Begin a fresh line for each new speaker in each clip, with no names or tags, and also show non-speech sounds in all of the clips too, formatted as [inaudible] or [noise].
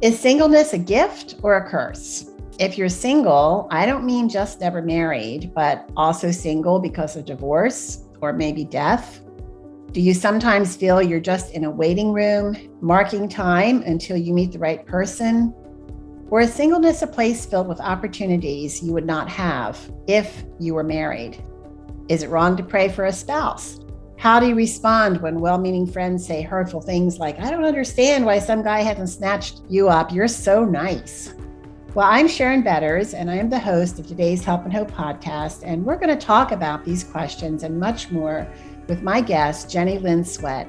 Is singleness a gift or a curse? If you're single, I don't mean just never married, but also single because of divorce or maybe death. Do you sometimes feel you're just in a waiting room, marking time until you meet the right person? Or is singleness a place filled with opportunities you would not have if you were married? Is it wrong to pray for a spouse? How do you respond when well meaning friends say hurtful things like, I don't understand why some guy hasn't snatched you up? You're so nice. Well, I'm Sharon Betters, and I am the host of today's Help and Hope podcast. And we're going to talk about these questions and much more with my guest, Jenilyn Swett.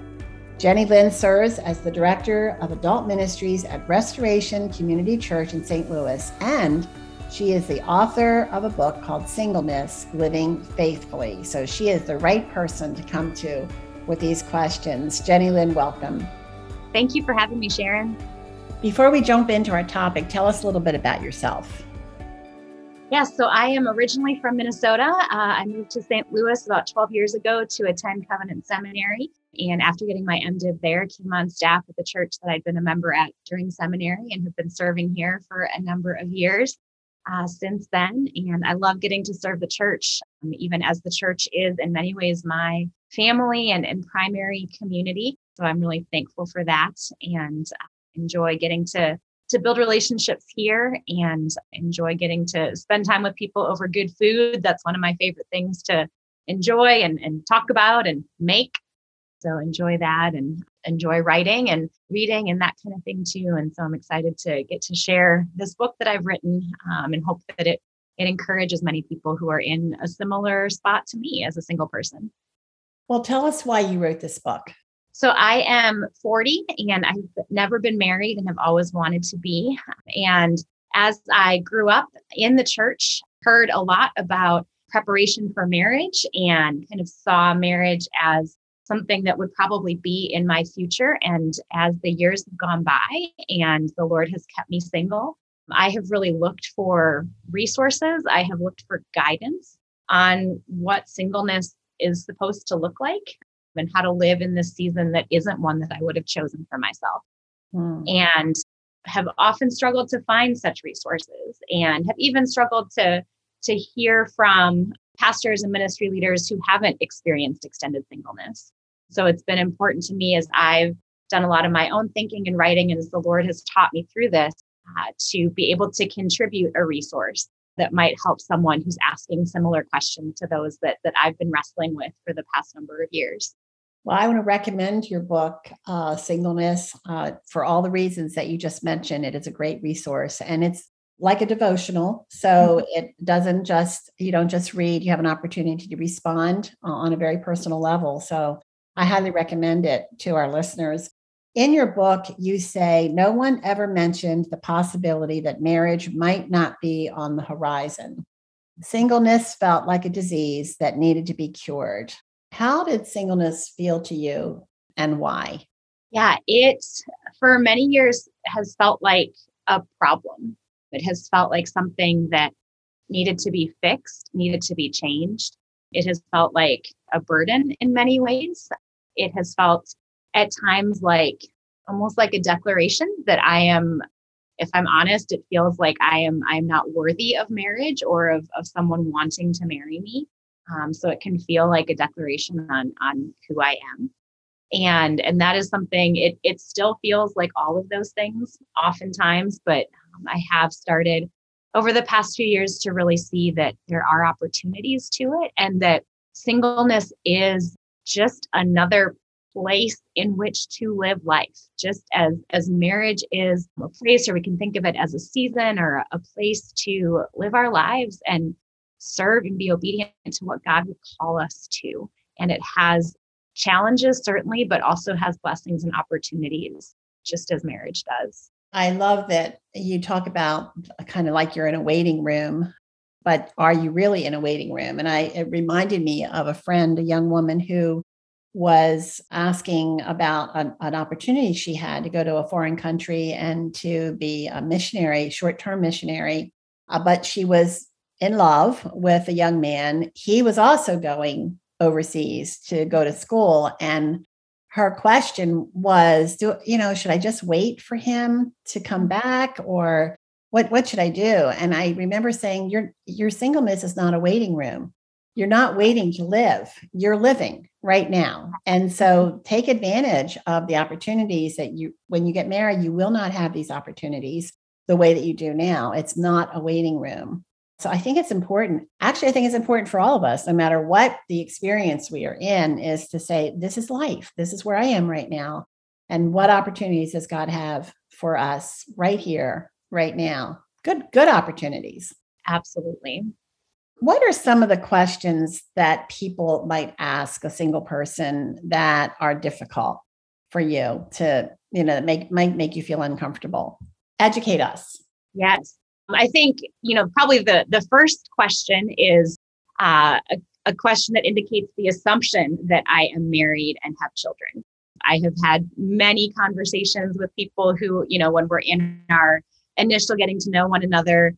Jenny Lynn serves as the Director of Adult Ministries at Restoration Community Church in St. Louis, and she is the author of a book called Singleness Living Faithfully. So she is the right person to come to with these questions. Jenilyn, welcome.
Thank you for having me, Sharon.
Before we jump into our topic, tell us a little bit about yourself.
Yes, so I am originally from Minnesota. Uh, I moved to St. Louis about 12 years ago to attend Covenant Seminary. And after getting my MDiv there, came on staff at the church that I'd been a member at during seminary and have been serving here for a number of years uh, since then. And I love getting to serve the church, um, even as the church is in many ways my family and, and primary community. So I'm really thankful for that. And enjoy getting to to build relationships here and enjoy getting to spend time with people over good food. That's one of my favorite things to enjoy and, and talk about and make. So enjoy that and enjoy writing and reading and that kind of thing too. And so I'm excited to get to share this book that I've written um, and hope that it it encourages many people who are in a similar spot to me as a single person.
Well, tell us why you wrote this book.
So I am 40 and I've never been married and have always wanted to be. And as I grew up in the church, heard a lot about preparation for marriage and kind of saw marriage as something that would probably be in my future. And as the years have gone by and the Lord has kept me single, I have really looked for resources. I have looked for guidance on what singleness is supposed to look like and how to live in this season that isn't one that I would have chosen for myself. Hmm. And have often struggled to find such resources and have even struggled to to hear from pastors and ministry leaders who haven't experienced extended singleness. So it's been important to me as I've done a lot of my own thinking and writing and as the Lord has taught me through this uh, to be able to contribute a resource that might help someone who's asking similar questions to those that that I've been wrestling with for the past number of years.
Well, I want to recommend your book, uh, Singleness, uh, for all the reasons that you just mentioned. It is a great resource and it's like a devotional. So mm-hmm. it doesn't just, you don't just read, you have an opportunity to respond uh, on a very personal level. So I highly recommend it to our listeners. In your book, you say no one ever mentioned the possibility that marriage might not be on the horizon. Singleness felt like a disease that needed to be cured. How did singleness feel to you and why?
Yeah, it for many years has felt like a problem. It has felt like something that needed to be fixed, needed to be changed. It has felt like a burden in many ways. It has felt at times like almost like a declaration that I am if I'm honest, it feels like I am I'm not worthy of marriage or of, of someone wanting to marry me. Um, so it can feel like a declaration on on who I am. And and that is something it it still feels like all of those things oftentimes, but um, I have started over the past few years to really see that there are opportunities to it and that singleness is just another place in which to live life just as as marriage is a place or we can think of it as a season or a place to live our lives and serve and be obedient to what God would call us to. And it has challenges, certainly, but also has blessings and opportunities, just as marriage does.
I love that you talk about uh, kind of like you're in a waiting room, but are you really in a waiting room? And I it reminded me of a friend, a young woman who was asking about an, an, opportunity she had to go to a foreign country and to be a missionary, short term missionary. Uh, but she was in love with a young man. He was also going overseas to go to school. And her question was, do you know, should I just wait for him to come back or what what should I do? And I remember saying, your your singleness is not a waiting room. You're not waiting to live. You're living right now. And so mm-hmm. take advantage of the opportunities that you when you get married, you will not have these opportunities the way that you do now. It's not a waiting room. So I think it's important. Actually, I think it's important for all of us, no matter what the experience we are in, is to say, this is life. This is where I am right now. And what opportunities does God have for us right here, right now? Good, good opportunities.
Absolutely.
What are some of the questions that people might ask a single person that are difficult for you to, you know, make might make you feel uncomfortable? Educate us.
Yes. I think, you know, probably the, the first question is uh, a, a question that indicates the assumption that I am married and have children. I have had many conversations with people who, you know, when we're in our initial getting to know one another,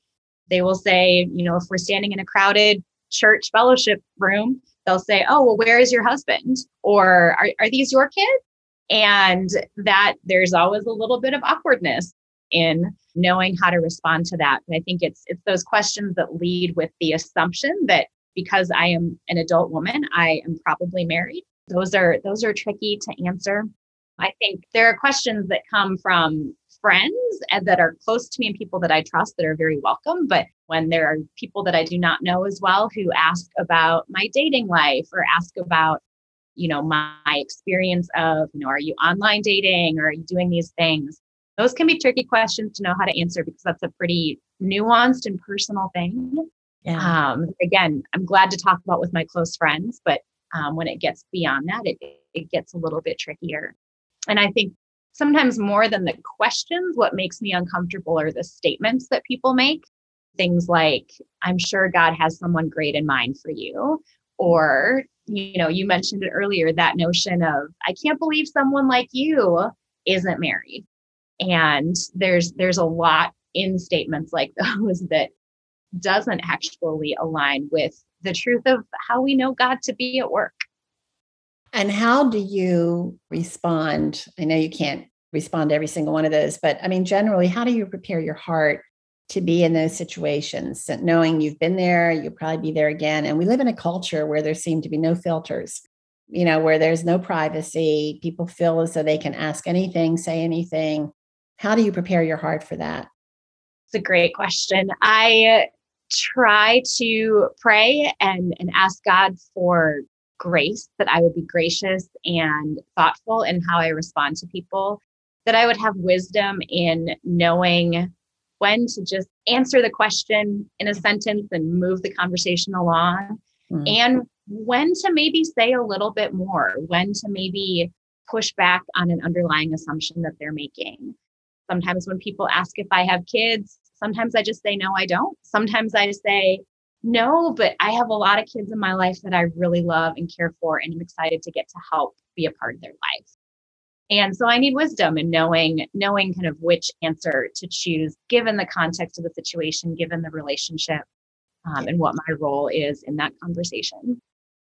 they will say, you know, if we're standing in a crowded church fellowship room, they'll say, oh, well, where is your husband? Or are, are these your kids? And that there's always a little bit of awkwardness in knowing how to respond to that. And I think it's it's those questions that lead with the assumption that because I am an adult woman, I am probably married. Those are those are tricky to answer. I think there are questions that come from friends and that are close to me and people that I trust that are very welcome. But when there are people that I do not know as well who ask about my dating life or ask about, you know, my, my experience of, you know, are you online dating or are you doing these things? those can be tricky questions to know how to answer because that's a pretty nuanced and personal thing. Yeah. Um, again, I'm glad to talk about with my close friends, but um, when it gets beyond that, it, it gets a little bit trickier. And I think sometimes more than the questions, what makes me uncomfortable are the statements that people make. Things like, I'm sure God has someone great in mind for you. Or, you know, you mentioned it earlier that notion of, I can't believe someone like you isn't married and there's there's a lot in statements like [laughs] those that doesn't actually align with the truth of how we know God to be at work.
And how do you respond? I know you can't respond to every single one of those, but I mean, generally, how do you prepare your heart to be in those situations, knowing you've been there, you'll probably be there again? And we live in a culture where there seem to be no filters, you know, where there's no privacy. People feel as though they can ask anything, say anything. How do you prepare your heart for that?
It's a great question. I try to pray and, and ask God for grace, that I would be gracious and thoughtful in how I respond to people, that I would have wisdom in knowing when to just answer the question in a sentence and move the conversation along, mm. and when to maybe say a little bit more, when to maybe push back on an underlying assumption that they're making. Sometimes when people ask if I have kids, sometimes I just say, no, I don't. Sometimes I say, no, but I have a lot of kids in my life that I really love and care for, and I'm excited to get to help be a part of their life. And so I need wisdom in knowing knowing kind of which answer to choose given the context of the situation, given the relationship, um, and what my role is in that conversation.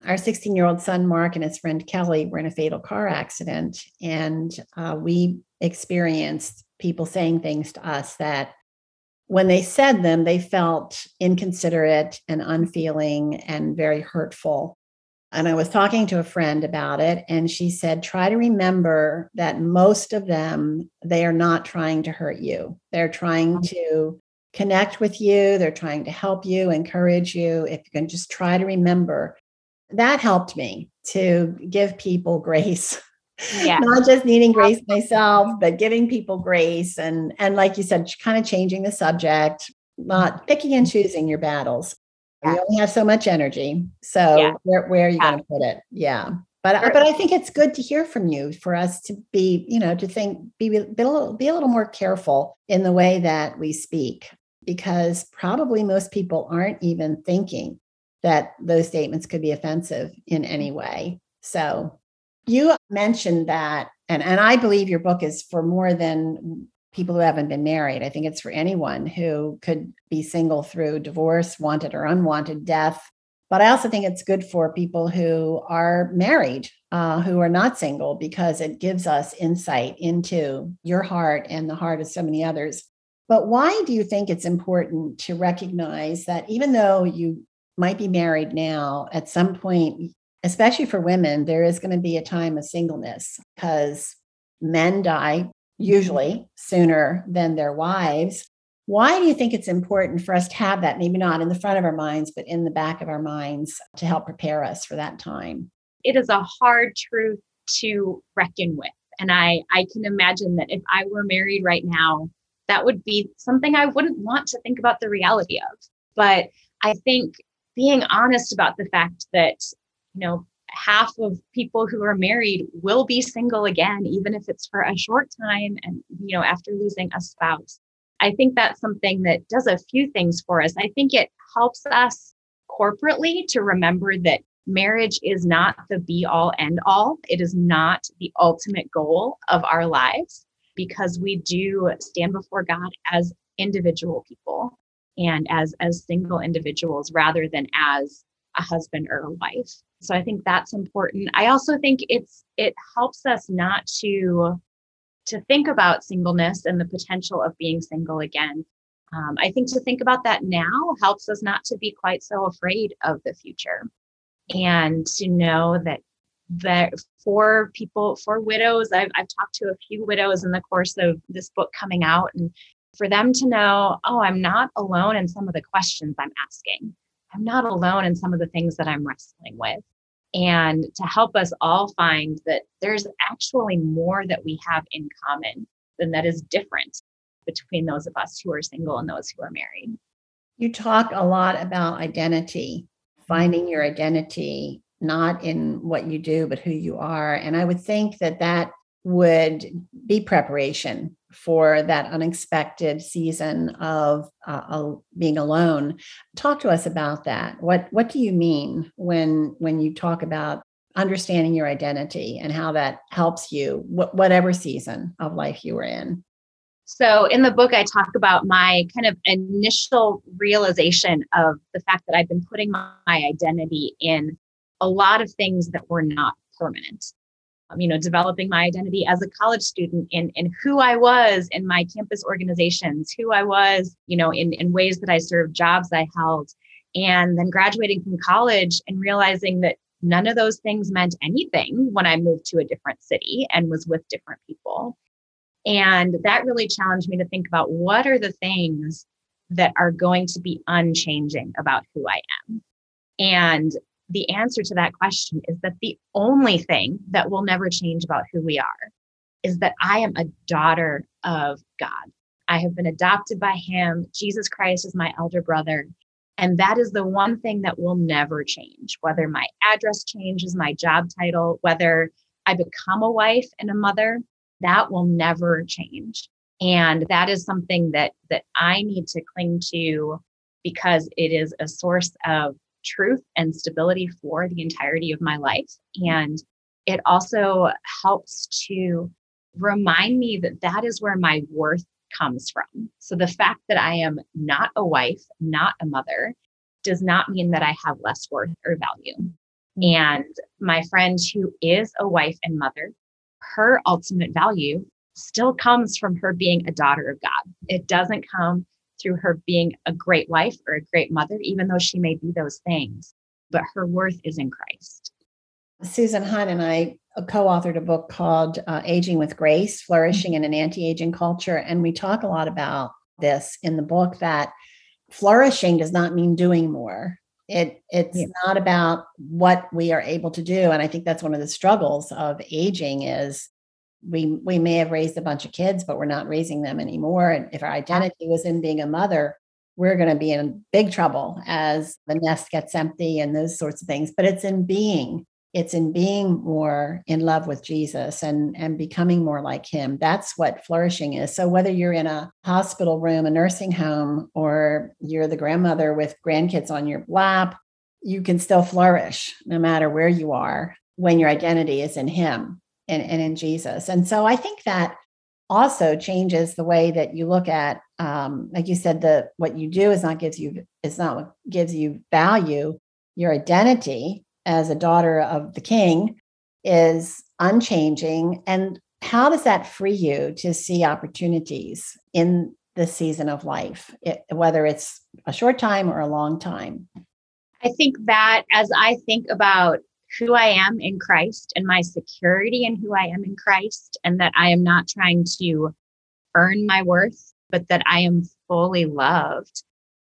Our 16 year old son, Mark, and his friend Kelly were in a fatal car accident, and uh, we experienced people saying things to us that when they said them, they felt inconsiderate and unfeeling and very hurtful. And I was talking to a friend about it, and she said, Try to remember that most of them, they are not trying to hurt you. They're trying mm. to connect with you, they're trying to help you, encourage you. If you can just try to remember, that helped me to give people [laughs] grace yeah. not just needing grace myself but giving people grace and and like you said kind of changing the subject not mm-hmm. picking and choosing your battles yeah. you only have so much energy so yeah. where, where are you going to put it yeah but uh, sure. but I think it's good to hear from you for us to be you know to think be be a little, be a little more careful in the way that we speak because probably most people aren't even thinking that those statements could be offensive in any mm-hmm. way so you mentioned that, and, and I believe your book is for more than people who haven't been married. I think it's for anyone who could be single through divorce, wanted or unwanted, death, But I also think it's good for people who are married, uh, who are not single, because it gives us insight into your heart and the heart of so many others. But why do you think it's important to recognize that even though you might be married now, at some point, especially for women, there is going to be a time of singleness because men die mm-hmm. usually sooner than their wives. Why do you think it's important for us to have that, maybe not in the front of our minds, but in the back of our minds to help prepare us for that time?
It is a hard truth to reckon with. And I, I can imagine that if I were married right now, that would be something I wouldn't want to think about the reality of. But I think being honest about the fact that, you know, half of people who are married will be single again, even if it's for a short time and, you know, after losing a spouse. I think that's something that does a few things for us. I think it helps us corporately to remember that marriage is not the be all end all. It is not the ultimate goal of our lives because we do stand before God as individual people and as as single individuals rather than as a husband or a wife. So I think that's important. I also think it's it helps us not to to think about singleness and the potential of being single again. Um, I think to think about that now helps us not to be quite so afraid of the future and to know that that for people for widows I've, I've talked to a few widows in the course of this book coming out and for them to know oh i'm not alone in some of the questions i'm asking i'm not alone in some of the things that i'm wrestling with and to help us all find that there's actually more that we have in common than that is different between those of us who are single and those who are married.
You talk a lot about identity, finding your identity, not in what you do, but who you are. And I would think that that would be preparation for that unexpected season of uh, being alone. Talk to us about that. What what do you mean when when you talk about understanding your identity and how that helps you wh- whatever season of life you were in?
So in the book I talk about my kind of initial realization of the fact that I've been putting my identity in a lot of things that were not permanent Um, you know, developing my identity as a college student in, in who I was in my campus organizations, who I was, you know, in, in ways that I served, jobs I held, and then graduating from college and realizing that none of those things meant anything when I moved to a different city and was with different people. And that really challenged me to think about what are the things that are going to be unchanging about who I am. And the answer to that question is that the only thing that will never change about who we are is that I am a daughter of God. I have been adopted by Him. Jesus Christ is my elder brother. And that is the one thing that will never change, whether my address changes, my job title, whether I become a wife and a mother, that will never change. And that is something that that I need to cling to because it is a source of truth and stability for the entirety of my life. And it also helps to remind me that that is where my worth comes from. So the fact that I am not a wife, not a mother, does not mean that I have less worth or value. Mm-hmm. And my friend who is a wife and mother, her ultimate value still comes from her being a daughter of God. It doesn't come through her being a great wife or a great mother, even though she may be those things, but her worth is in Christ.
Susan Hunt and I co authored a book called uh, Aging with Grace Flourishing in an Anti Aging Culture. And we talk a lot about this in the book that flourishing does not mean doing more. It it's yeah. not about what we are able to do. And I think that's one of the struggles of aging is we we may have raised a bunch of kids but we're not raising them anymore. And if our identity was in being a mother we're going to be in big trouble as the nest gets empty and those sorts of things. But it's in being it's in being more in love with Jesus and and becoming more like him. That's what flourishing is. So whether you're in a hospital room a nursing home or you're the grandmother with grandkids on your lap you can still flourish no matter where you are when your identity is in him and, and in Jesus. And so I think that also changes the way that you look at um, like you said the what you do is not gives you is not what gives you value your identity as a daughter of the king is unchanging. And how does that free you to see opportunities in the season of life, it, whether it's a short time or a long time?
I think that as I think about who I am in Christ and my security in who I am in Christ, and that I am not trying to earn my worth, but that I am fully loved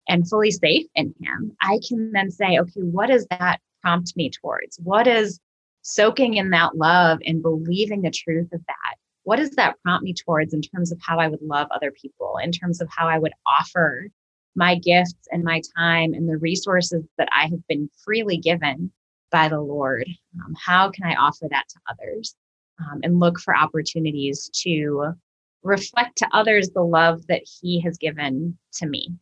and fully safe in Him, I can then say, okay, what does that prompt me towards? What is soaking in that love and believing the truth of that? What does that prompt me towards in terms of how I would love other people, in terms of how I would offer my gifts and my time and the resources that I have been freely given by the Lord? Um, how can I offer that to others? Um, and look for opportunities to reflect to others the love that He has given to me.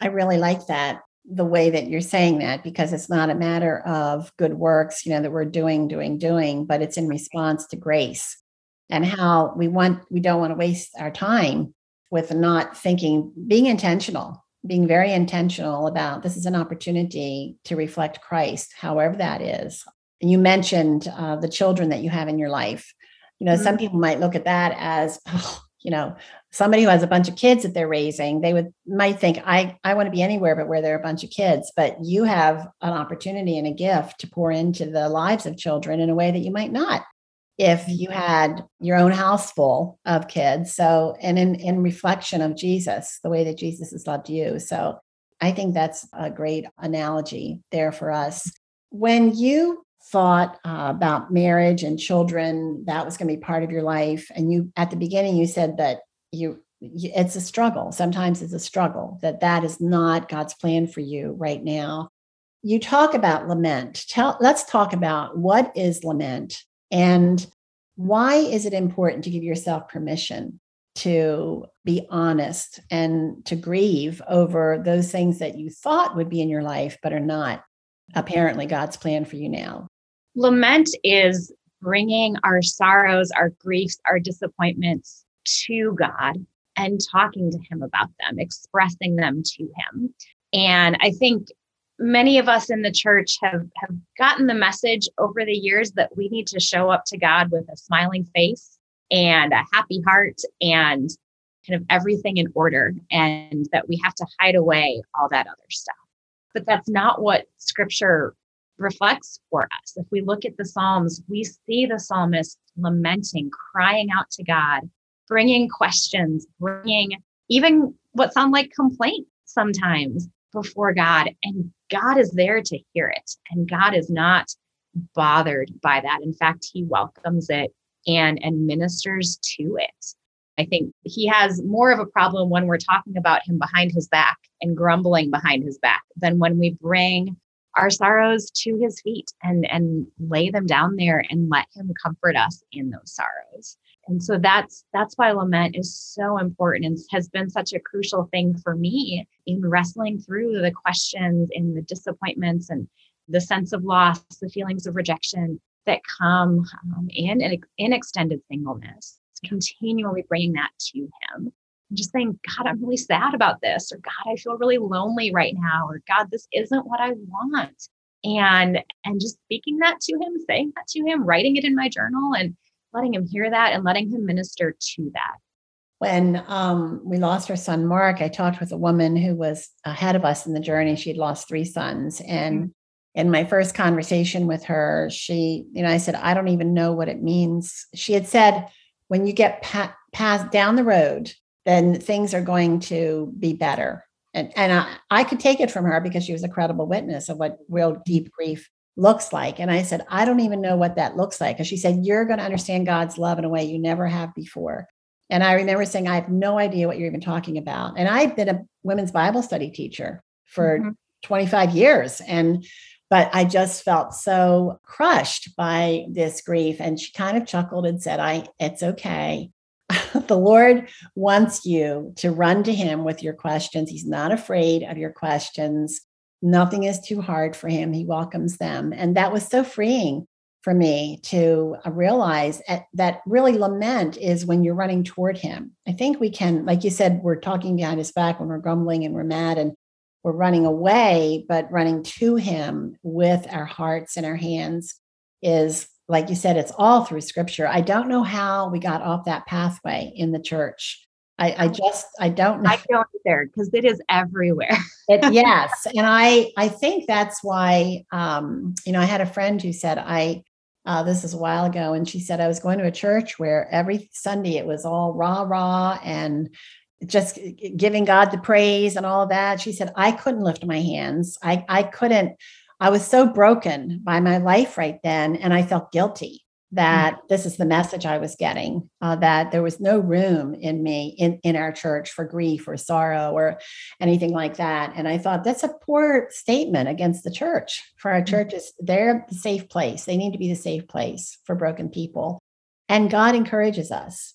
I really like that the way that you're saying that because it's not a matter of good works, you know, that we're doing, doing, doing, but it's in response to grace and how we want, we don't want to waste our time with not thinking, being intentional, being very intentional about this is an opportunity to reflect Christ, however that is. And you mentioned uh, the children that you have in your life. You know, mm-hmm. some people might look at that as, [laughs] oh, you know somebody who has a bunch of kids that they're raising they would might think i i want to be anywhere but where there are a bunch of kids but you have an opportunity and a gift to pour into the lives of children in a way that you might not if you had your own house full of kids. So and in in reflection of jesus the way that jesus has loved you. So i think that's a great analogy there for us. When you thought uh, about marriage and children that was going to be part of your life and you at the beginning you said that you it's a struggle. Sometimes it's a struggle that that is not god's plan for you right now. You talk about lament. Tell let's talk about what is lament and why is it important to give yourself permission to be honest and to grieve over those things that you thought would be in your life but are not apparently God's plan for you now?
Lament is bringing our sorrows, our griefs, our disappointments to God and talking to Him about them, expressing them to Him. And I think many of us in the church have, have gotten the message over the years that we need to show up to God with a smiling face and a happy heart and kind of everything in order, and that we have to hide away all that other stuff. But that's not what scripture reflects for us. If we look at the Psalms, we see the psalmist lamenting, crying out to God, bringing questions, bringing even what sound like complaints sometimes before God. And God is there to hear it. And God is not bothered by that. In fact, he welcomes it and, and ministers to it. I think he has more of a problem when we're talking about him behind his back and grumbling behind his back than when we bring our sorrows to his feet and and lay them down there and let him comfort us in those sorrows. And so that's that's why lament is so important and has been such a crucial thing for me in wrestling through the questions and the disappointments and the sense of loss, the feelings of rejection that come um, in in extended singleness continually bringing that to him and just saying, God, I'm really sad about this, or God, I feel really lonely right now, or God, this isn't what I want. And and just speaking that to him, saying that to him, writing it in my journal and letting him hear that and letting him minister to that.
When um, we lost our son Mark, I talked with a woman who was ahead of us in the journey. She'd lost three sons. And mm-hmm in my first conversation with her, she, you know, I said, I don't even know what it means. She had said, when you get pa- past down the road, then things are going to be better. And, and I, I could take it from her because she was a credible witness of what real deep grief looks like. And I said, I don't even know what that looks like. And she said, You're going to understand God's love in a way you never have before. And I remember saying, I have no idea what you're even talking about. And I've been a women's Bible study teacher for mm-hmm. 25 years. And but I just felt so crushed by this grief. And she kind of chuckled and said, I, it's okay. [laughs] the Lord wants you to run to him with your questions. He's not afraid of your questions. Nothing is too hard for him. He welcomes them. And that was so freeing for me to uh, realize that really lament is when you're running toward him. I think we can, like you said, we're talking behind his back when we're grumbling and we're mad and we're running away, but running to Him with our hearts and our hands is, like you said, it's all through scripture. I don't know how we got off that pathway in the church. I, I just, I don't know.
I don't either because it is everywhere.
it, [laughs] yes. And I, I think that's why, um, you know, I had a friend who said, I, uh, this is a while ago, and she said I was going to a church where every Sunday it was all rah rah and just giving God the praise and all of that. She said, I couldn't lift my hands. I, I couldn't, I was so broken by my life right then. And I felt guilty that mm-hmm. this is the message I was getting, uh, that there was no room in me in, in our church for grief or sorrow or anything like that. And I thought that's a poor statement against the church for our mm-hmm. churches. They're the safe place. They need to be the safe place for broken people. And God encourages us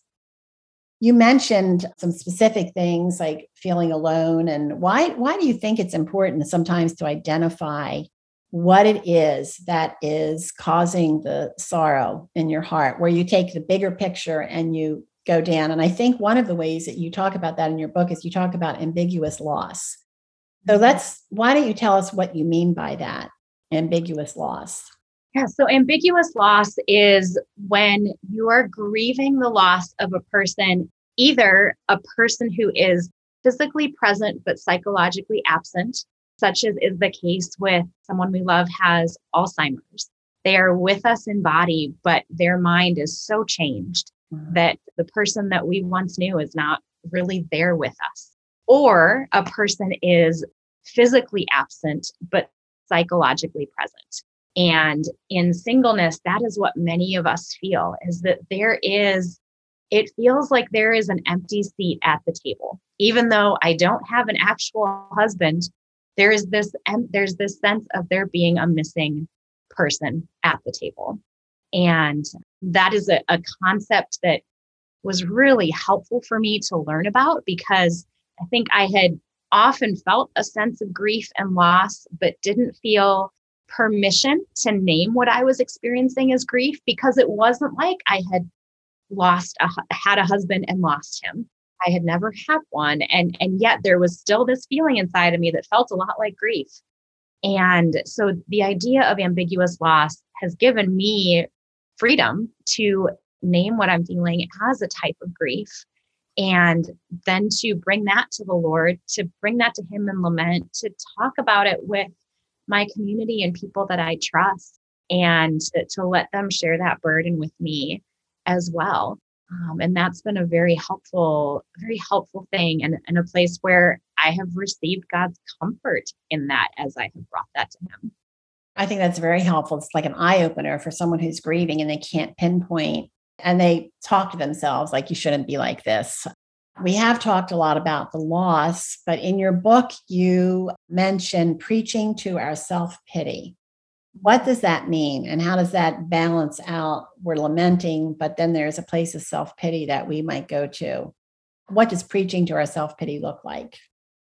you mentioned some specific things like feeling alone and why why do you think it's important sometimes to identify what it is that is causing the sorrow in your heart where you take the bigger picture and you go down. And i think one of the ways that you talk about that in your book is you talk about ambiguous loss. So mm-hmm. let's why don't you tell us what you mean by that ambiguous loss?
Yeah, so ambiguous loss is when you are grieving the loss of a person, either a person who is physically present but psychologically absent, such as is the case with someone we love has Alzheimer's. They are with us in body, but their mind is so changed mm-hmm. that the person that we once knew is not really there with us. Or a person is physically absent, but psychologically present. And in singleness, that is what many of us feel is that there is, it feels like there is an empty seat at the table. Even though I don't have an actual husband, there is this, there's this sense of there being a missing person at the table. And that is a, a concept that was really helpful for me to learn about because I think I had often felt a sense of grief and loss, but didn't feel permission to name what I was experiencing as grief because it wasn't like I had lost a had a husband and lost him. I had never had one and and yet there was still this feeling inside of me that felt a lot like grief. And so the idea of ambiguous loss has given me freedom to name what I'm feeling as a type of grief and then to bring that to the Lord, to bring that to him in lament, to talk about it with my community and people that I trust and to let them share that burden with me as well. Um, and that's been a very helpful, very helpful thing and, and a place where I have received God's comfort in that as I have brought that to Him.
I think that's very helpful. It's like an eye opener for someone who's grieving and they can't pinpoint and they talk to themselves like, you shouldn't be like this. We have talked a lot about the loss, but in your book, you mention preaching to our self pity. What does that mean? And how does that balance out? We're lamenting, but then there's a place of self pity that we might go to. What does preaching to our self pity look like?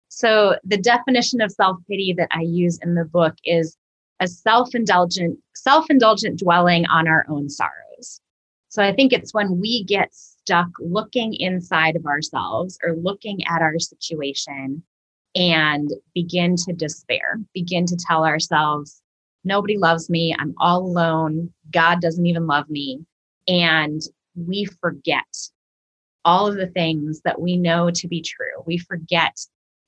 So, the definition of self pity that I use in the book is a self indulgent, self indulgent dwelling on our own sorrows. So, I think it's when we get stuck looking inside of ourselves or looking at our situation and begin to despair, begin to tell ourselves, nobody loves me, I'm all alone, God doesn't even love me. And we forget all of the things that we know to be true. We forget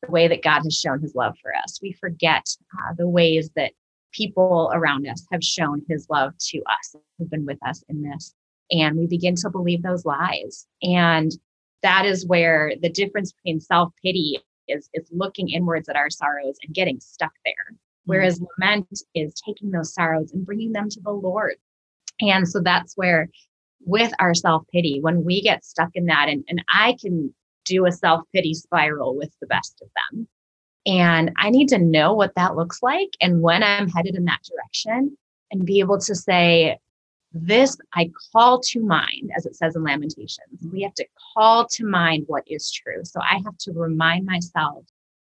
the way that God has shown his love for us. We forget uh, the ways that people around us have shown his love to us, who've been with us in this and we begin to believe those lies and that is where the difference between self-pity is is looking inwards at our sorrows and getting stuck there mm-hmm. whereas lament is taking those sorrows and bringing them to the lord and so that's where with our self-pity when we get stuck in that and, and i can do a self-pity spiral with the best of them and i need to know what that looks like and when i'm headed in that direction and be able to say this I call to mind, as it says in Lamentations. We have to call to mind what is true. So I have to remind myself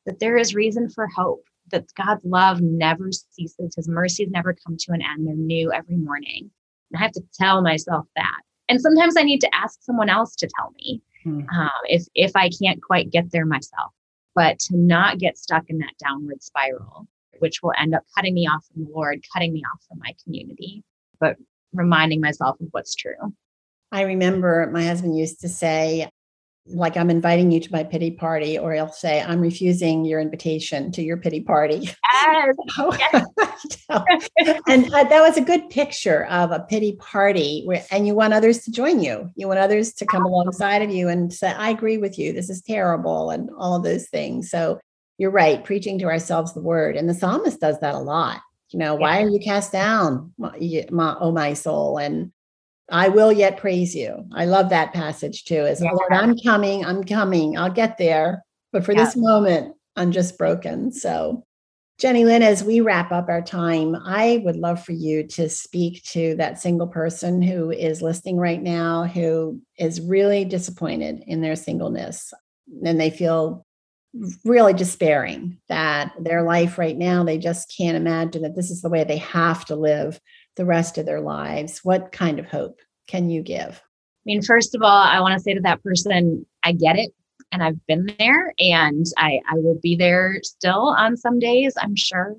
that there is reason for hope, that God's love never ceases, His mercies never come to an end. They're new every morning. And I have to tell myself that. And sometimes I need to ask someone else to tell me mm-hmm. um, if if I can't quite get there myself. but to not get stuck in that downward spiral, which will end up cutting me off from the Lord, cutting me off from my community, but reminding myself of what's true.
I remember my husband used to say, like I'm inviting you to my pity party, or he'll say, I'm refusing your invitation to your pity party.
Yes. [laughs]
yes. [laughs] and uh, that was a good picture of a pity party where, and you want others to join you. You want others to come alongside of you and say, I agree with you. This is terrible. And all of those things. So you're right. Preaching to ourselves the word. And the psalmist does that a lot. You know, yeah. why are you cast down, my, my, oh, my soul? And I will yet praise you. I love that passage too. Is yeah. Lord, I'm coming, I'm coming, I'll get there. But for yeah. this moment, I'm just broken. So, Jenilyn, as we wrap up our time, I would love for you to speak to that single person who is listening right now, who is really disappointed in their singleness and they feel really despairing that their life right now, they just can't imagine that this is the way they have to live the rest of their lives, what kind of hope can you give? I
mean, first of all, I want to say to that person, I get it. And I've been there and I, I will be there still on some days, I'm sure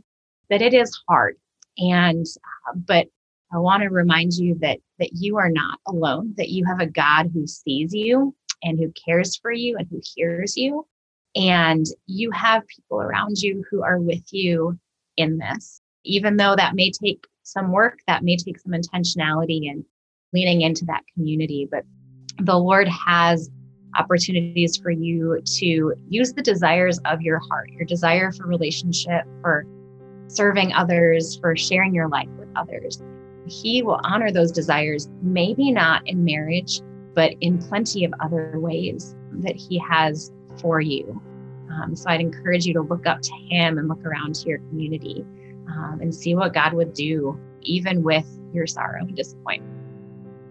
that it is hard. And, uh, but I want to remind you that, that you are not alone, that you have a God who sees you and who cares for you and who hears you. And you have people around you who are with you in this, even though that may take some work that may take some intentionality and leaning into that community but the lord has opportunities for you to use the desires of your heart your desire for relationship for serving others for sharing your life with others. He will honor those desires maybe not in marriage but in plenty of other ways that he has for you. Um, so i'd encourage you to look up to him and look around to your community um, and see what God would do, even with your sorrow and disappointment.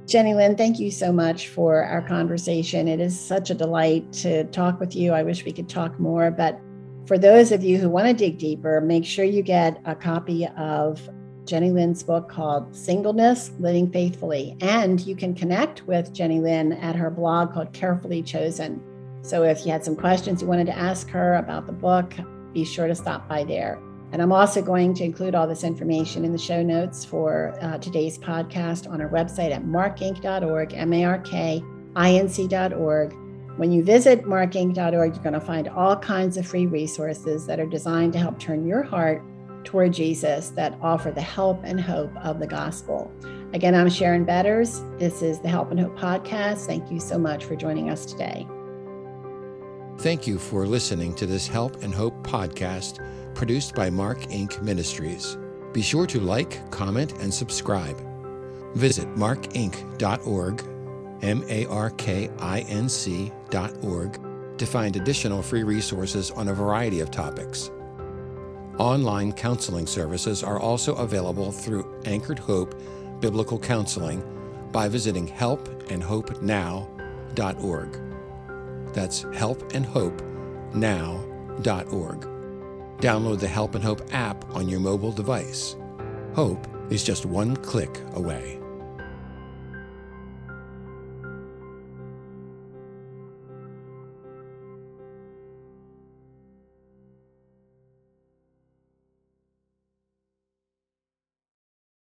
Jenilyn, thank you so much for our conversation. It is such a delight to talk with you. I wish we could talk more, but for those of you who want to dig deeper, make sure you get a copy of Jenilyn's book called Singleness Living Faithfully. And you can connect with Jenilyn at her blog called Carefully Chosen. So if you had some questions you wanted to ask her about the book, be sure to stop by there. And I'm also going to include all this information in the show notes for uh, today's podcast on our website at markinc.org, M A R K I N C.org. When you visit markinc.org, you're going to find all kinds of free resources that are designed to help turn your heart toward Jesus that offer the help and hope of the gospel. Again, I'm Sharon Betters. This is the Help and Hope podcast. Thank you so much for joining us today.
Thank you for listening to this Help and Hope podcast produced by Mark Inc. Ministries. Be sure to like, comment, and subscribe. Visit markinc.org, M A R K I N C.org, to find additional free resources on a variety of topics. Online counseling services are also available through Anchored Hope Biblical Counseling by visiting helpandhopenow.org. That's helpandhopenow.org. Download the Help and Hope app on your mobile device. Hope is just one click away.